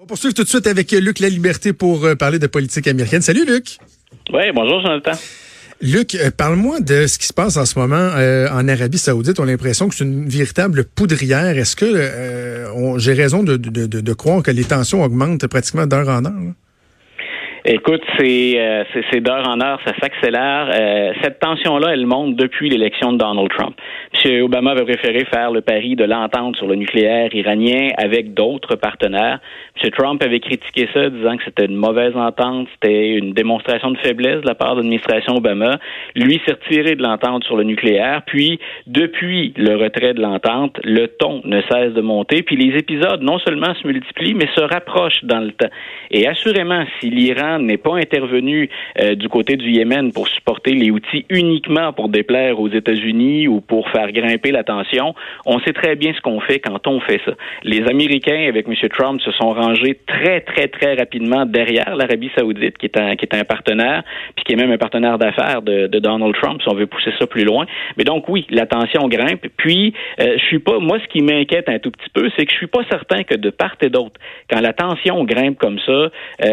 On va poursuivre tout de suite avec Luc La Liberté pour euh, parler de politique américaine. Salut Luc. Oui, bonjour Jonathan. Luc, euh, parle-moi de ce qui se passe en ce moment euh, en Arabie Saoudite. On a l'impression que c'est une véritable poudrière. Est-ce que j'ai raison de, de, de, de, croire que les tensions augmentent pratiquement d'heure en heure? Écoute, c'est c'est d'heure en heure, ça s'accélère. cette tension-là, elle monte depuis l'élection de Donald Trump. M. Obama avait préféré faire le pari de l'entente sur le nucléaire iranien avec d'autres partenaires. M. Trump avait critiqué ça, disant que c'était une mauvaise entente, c'était une démonstration de faiblesse de la part de l'administration Obama. Lui s'est retiré de l'entente sur le nucléaire. Puis, depuis le retrait de l'entente, le ton ne cesse de monter. Puis les épisodes non seulement se multiplient, mais se rapprochent dans le temps. Et assurément, si l'Iran n'est pas intervenu euh, du côté du Yémen pour supporter les outils uniquement pour déplaire aux États-Unis ou pour faire grimper la tension, on sait très bien ce qu'on fait quand on fait ça. Les Américains, avec M. Trump, se sont rangés très, très, très rapidement derrière l'Arabie saoudite, qui est un, qui est un partenaire, puis qui est même un partenaire d'affaires de, Donald Trump, si on veut pousser ça plus loin. Mais donc, oui, la tension grimpe. Puis, euh, je suis pas, moi, ce qui m'inquiète un tout petit peu, c'est que je suis pas certain que de part et d'autre, quand la tension grimpe comme ça, euh,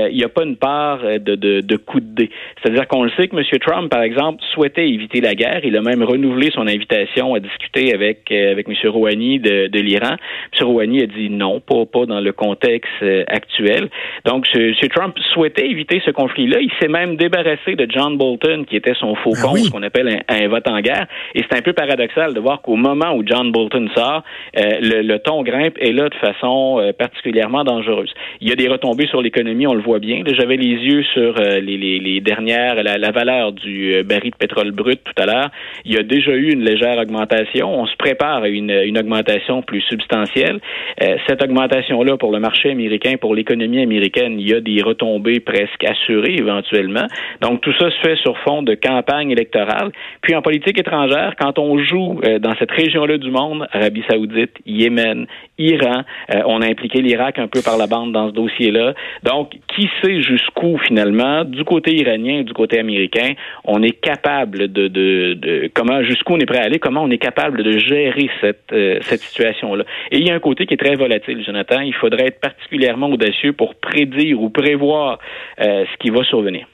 il n'y a pas une part de, de, de coup de dé. C'est-à-dire qu'on le sait que M. Trump, par exemple, souhaitait éviter la guerre. Il a même renouvelé son invitation à discuter avec, euh, avec M. Rouhani de, de l'Iran. M. Rouhani a dit non, pas, pas dans le contexte euh, actuel. Donc, M. Trump souhaitait éviter ce conflit-là. Il s'est même débarrassé de John Bolton, qui était son faucon, ah ce qu'on appelle un, vote en guerre. Et c'est un peu paradoxal de voir qu'au moment où John Bolton sort, euh, le, le, ton grimpe est là de façon particulièrement dangereuse. Il y a des retombées sur l'économie, on le voit bien. J'avais les yeux sur les, les, dernières, la, valeur du baril de pétrole brut tout à l'heure. Il y a déjà eu une légère augmentation on se prépare à une, augmentation plus substantielle. Euh, cette augmentation-là, pour le marché américain, pour l'économie américaine, il y a des retombées presque assurées éventuellement. Donc, tout ça se fait sur fond de campagne électorale. Puis, en politique étrangère, quand on joue euh, dans cette région-là du monde, Arabie saoudite, Yémen, Iran, euh, on a impliqué l'Irak un peu par la bande dans ce dossier-là. Donc, qui sait jusqu'où, finalement, du côté iranien et du côté américain, on est capable de, comment, jusqu'où on est prêt à aller, comment on est capable de gérer cette, euh, cette situation-là. Et il y a un côté qui est très volatile, Jonathan. Il faudrait être particulièrement audacieux pour prédire ou prévoir euh, ce qui va survenir.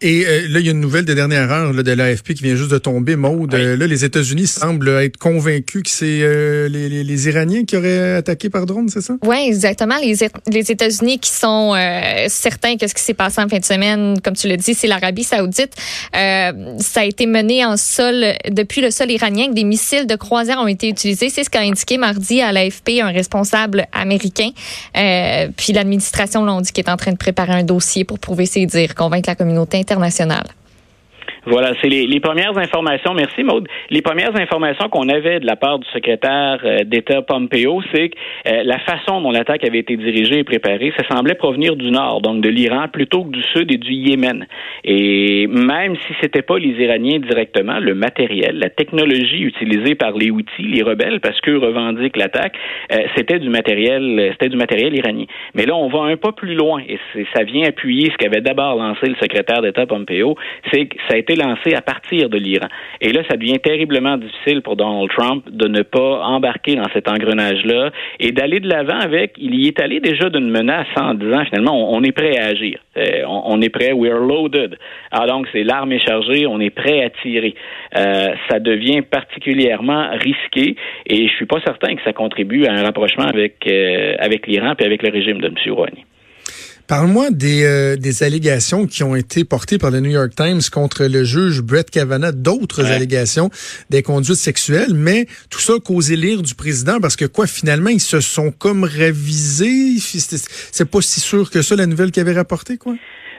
Et euh, là, il y a une nouvelle de dernière heure là, de l'AFP qui vient juste de tomber. Maude, euh, là, les États-Unis semblent être convaincus que c'est euh, les, les, les, Iraniens qui auraient attaqué par drone, c'est ça? Oui, exactement. Les, les États-Unis qui sont certains que ce qui s'est passé en fin de semaine, comme tu le dis, c'est l'Arabie saoudite. ça a été mené en sol, depuis le sol iranien, que des missiles de croisière ont été utilisés. C'est ce qu'a indiqué mardi à l'AFP un responsable américain. puis l'administration l'a dit qu'il est en train de préparer un dossier pour prouver ses dires, convaincre la communauté communauté internationale. Voilà, c'est les, premières informations. Merci, Maude. Les premières informations qu'on avait de la part du secrétaire euh, d'État Pompeo, c'est que euh, la façon dont l'attaque avait été dirigée et préparée, ça semblait provenir du nord, donc de l'Iran, plutôt que du sud et du Yémen. Et même si c'était pas les Iraniens directement, le matériel, la technologie utilisée par les outils, les rebelles, parce qu'eux revendiquent l'attaque, euh, c'était du matériel, c'était du matériel iranien. Mais là, on va un pas plus loin, et ça vient appuyer ce qu'avait d'abord lancé le secrétaire d'État Pompeo, c'est que ça a été lancé à partir de l'Iran. Et là, ça devient terriblement difficile pour Donald Trump de ne pas embarquer dans cet engrenage-là et d'aller de l'avant avec, il y est allé déjà d'une menace en disant finalement, on, est prêt à agir. Euh, on, est prêt, we are loaded. Alors donc, c'est l'arme est chargée, on est prêt à tirer. Euh, ça devient particulièrement risqué et je suis pas certain que ça contribue à un rapprochement avec, euh, avec l'Iran et avec le régime de M. Rouhani. Parle-moi des, euh, des allégations qui ont été portées par le New York Times contre le juge Brett Kavanaugh, d'autres allégations des conduites sexuelles, mais tout ça causé lire du président parce que quoi, finalement, ils se sont comme révisés. C'est pas si sûr que ça, la nouvelle qu'il avait rapportée, quoi?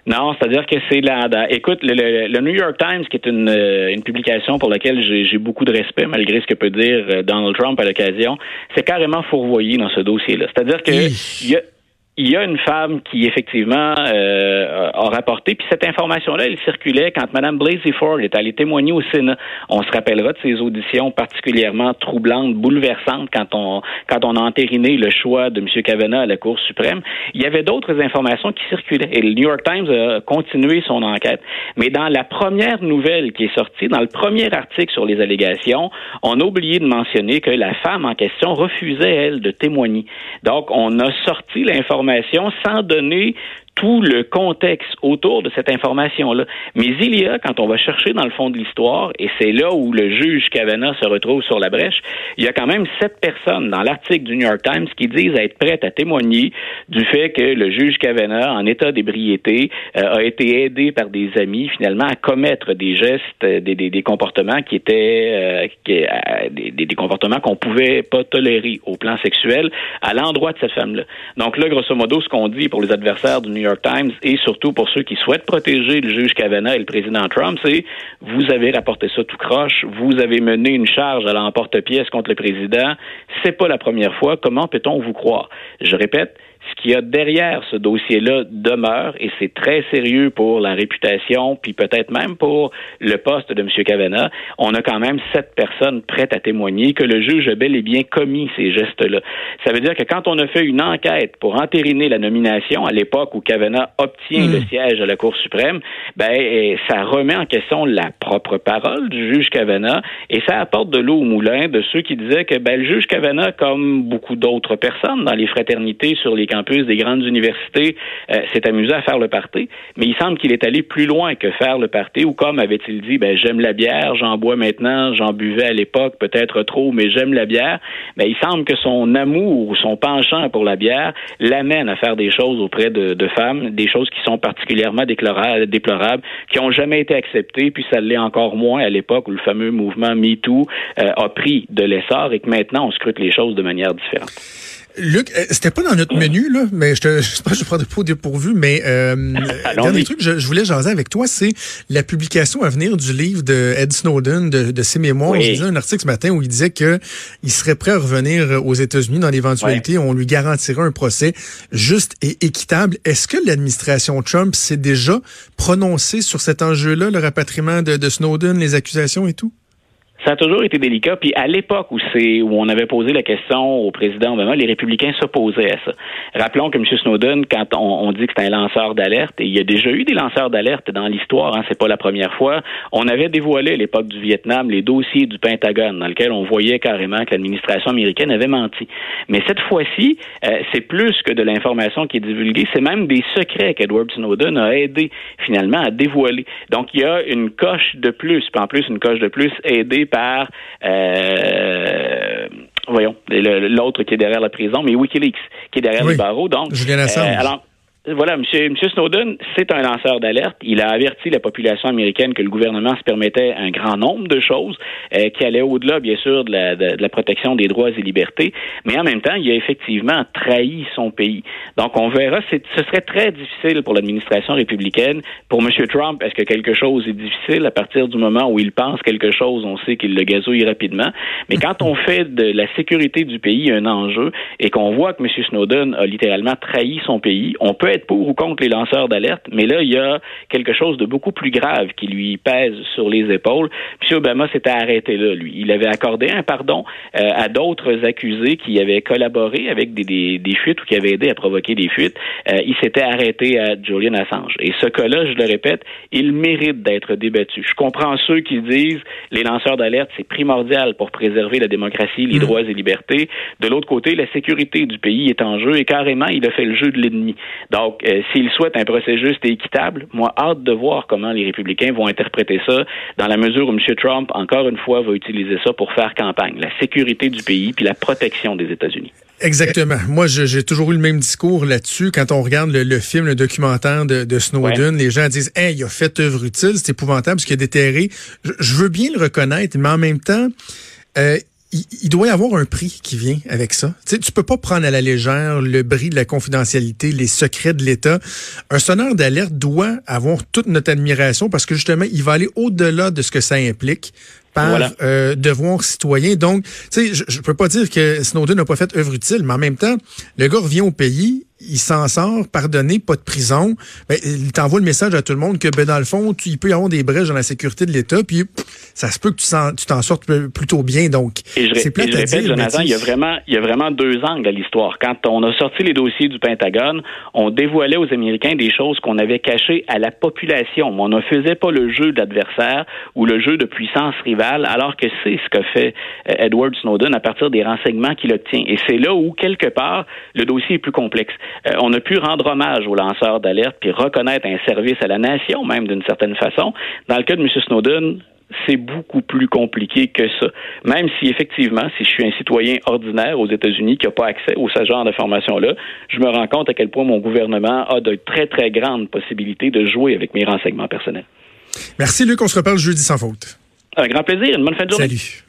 Non, c'est-à-dire que c'est la, Écoute, le, New York Times, qui est une, euh, une publication pour laquelle j'ai beaucoup de respect, malgré ce que peut dire euh, Donald Trump à l'occasion, c'est carrément fourvoyé dans ce dossier-là. C'est-à-dire que il y a il y a une femme qui effectivement euh, a rapporté, puis cette information-là, elle circulait quand Mme Blasey Ford est allée témoigner au Sénat. On se rappellera de ces auditions particulièrement troublantes, bouleversantes quand on quand on a entériné le choix de M. Kavanaugh à la Cour suprême. Il y avait d'autres informations qui circulaient et le New York Times a continué son enquête. Mais dans la première nouvelle qui est sortie, dans le premier article sur les allégations, on a oublié de mentionner que la femme en question refusait elle de témoigner. Donc on a sorti l'information sans donner tout le contexte autour de cette information-là. Mais il y a, quand on va chercher dans le fond de l'histoire, et c'est là où le juge Kavanaugh se retrouve sur la brèche, il y a quand même sept personnes dans l'article du New York Times qui disent être prêtes à témoigner du fait que le juge Kavanaugh, en état d'ébriété, euh, a été aidé par des amis finalement à commettre des gestes, euh, des, des, des comportements qui étaient euh, des, des, comportements qu'on pouvait pas tolérer au plan sexuel à l'endroit de cette femme-là. Donc là, grosso modo, ce qu'on dit pour les adversaires du New York Times. Et surtout pour ceux qui souhaitent protéger le juge Kavanaugh et le président Trump, c'est vous avez rapporté ça tout croche, vous avez mené une charge à l'emporte-pièce contre le président, c'est pas la première fois, comment peut-on vous croire? Je répète, ce qu'il y a derrière ce dossier-là demeure et c'est très sérieux pour la réputation, puis peut-être même pour le poste de M. Kavanaugh. On a quand même sept personnes prêtes à témoigner que le juge a bel et bien commis ces gestes-là. Ça veut dire que quand on a fait une enquête pour entériner la nomination à l'époque où Kavanaugh obtient le hmm. siège à la Cour suprême, ben eh, ça remet en question la propre parole du juge Kavanaugh et ça apporte de l'eau au moulin de ceux qui disaient que ben, le juge Kavanaugh, comme beaucoup d'autres personnes dans les fraternités sur les campus des grandes universités euh, s'est amusé à faire le party, mais il semble qu'il est allé plus loin que faire le party, ou comme avait-il dit, ben j'aime la bière, j'en bois maintenant, j'en buvais à l'époque, peut-être trop, mais j'aime la bière. Ben il semble que son amour ou son penchant pour la bière l'amène à faire des choses auprès de, femmes, des choses qui sont particulièrement déplorables, qui ont jamais été acceptées, puis ça l'est encore moins à l'époque où le fameux mouvement MeToo euh, a pris de l'essor et que maintenant on scrute les choses de manière différente. Luc, euh, c'était pas dans notre menu, là, mais je te, je sais pas, je prends pas au dépourvu, mais euh, dernier truc je, je, voulais jaser avec toi, c'est la publication à venir du livre de Ed Snowden, de, de ses mémoires. Oui. lisais un article ce matin où il disait que il serait prêt à revenir aux États-Unis dans l'éventualité. On lui garantirait un procès juste et équitable. Est-ce que l'administration Trump s'est déjà prononcée sur cet enjeu-là, le rapatriement de, de Snowden, les accusations et tout? Ça a toujours été délicat. Puis à l'époque où c'est où on avait posé la question au président Obama, les républicains s'opposaient à ça. Rappelons que M. Snowden, quand on, dit que c'est un lanceur d'alerte, et il y a déjà eu des lanceurs d'alerte dans l'histoire, hein, c'est pas la première fois, on avait dévoilé à l'époque du Vietnam les dossiers du Pentagone dans lesquels on voyait carrément que l'administration américaine avait menti. Mais cette fois-ci, euh, c'est plus que de l'information qui est divulguée, c'est même des secrets qu'Edward Snowden a aidé finalement à dévoiler. Donc il y a une coche de plus, puis en plus une coche de plus aidée par euh, voyons, l'autre qui est derrière la prison, mais WikiLeaks, qui est derrière les barreaux. Donc, Julian Assange. Euh, voilà, Monsieur, Monsieur Snowden, c'est un lanceur d'alerte. Il a averti la population américaine que le gouvernement se permettait un grand nombre de choses euh, qui allaient au-delà, bien sûr, de la, de, la, protection des droits et libertés. Mais en même temps, il a effectivement trahi son pays. Donc, on verra. Ce serait très difficile pour l'administration républicaine. Pour Monsieur Trump, est-ce que quelque chose est difficile à partir du moment où il pense quelque chose, on sait qu'il le gazouille rapidement. Mais quand on fait de la sécurité du pays un enjeu et qu'on voit que Monsieur Snowden a littéralement trahi son pays, on peut être pour ou contre les lanceurs d'alerte, mais là, il y a quelque chose de beaucoup plus grave qui lui pèse sur les épaules. Puis Obama s'était arrêté là, lui. Il avait accordé un pardon euh, à d'autres accusés qui avaient collaboré avec des, des, fuites ou qui avaient aidé à provoquer des fuites. Euh, il s'était arrêté à Julian Assange. Et ce cas-là, je le répète, il mérite d'être débattu. Je comprends ceux qui disent les lanceurs d'alerte, c'est primordial pour préserver la démocratie, les mm. droits et libertés. De l'autre côté, la sécurité du pays est en jeu et carrément, il a fait le jeu de l'ennemi. Donc, euh, s'ils souhaitent un procès juste et équitable, moi, hâte de voir comment les républicains vont interpréter ça dans la mesure où M. Trump, encore une fois, va utiliser ça pour faire campagne. La sécurité du pays puis la protection des États-Unis. Exactement. Moi, j'ai toujours eu le même discours là-dessus. Quand on regarde le, film, le documentaire de, Snowden, les gens disent Hey, il a fait œuvre utile, c'est épouvantable ce qu'il a déterré. Je, veux bien le reconnaître, mais en même temps, euh, il, doit y avoir un prix qui vient avec ça. Tu sais, tu peux pas prendre à la légère le bris de la confidentialité, les secrets de l'État. Un sonneur d'alerte doit avoir toute notre admiration parce que justement, il va aller au-delà de ce que ça implique par euh, devoir citoyen. Donc, tu sais, je, je peux pas dire que Snowden n'a pas fait œuvre utile, mais en même temps, le gars revient au pays, il s'en sort, pardonné, pas de prison. Ben, il t'envoie le message à tout le monde que, ben, dans le fond, tu, il peut y avoir des brèches dans la sécurité de l'État, puis ça se peut que tu t'en sortes plutôt bien. Donc, c'est plate répète, dire, Jonathan, il y a vraiment, il y a vraiment deux angles à l'histoire. Quand on a sorti les dossiers du Pentagone, on dévoilait aux Américains des choses qu'on avait cachées à la population. On ne faisait pas le jeu d'adversaire ou le jeu de puissance rivale, alors que c'est ce que fait euh, Edward Snowden à partir des renseignements qu'il obtient. Et c'est là où, quelque part, le dossier est plus complexe. on a pu rendre hommage aux lanceurs d'alerte puis reconnaître un service à la nation, même d'une certaine façon. Dans le cas de M. Snowden, c'est beaucoup plus compliqué que ça. Même si effectivement, si je suis un citoyen ordinaire aux États-Unis qui n'a pas accès à ce genre d'informations-là, je me rends compte à quel point mon gouvernement a de très, très grandes possibilités de jouer avec mes renseignements personnels. Merci Luc, on se reparle jeudi sans faute. Un grand plaisir, une bonne fin de journée. Salut.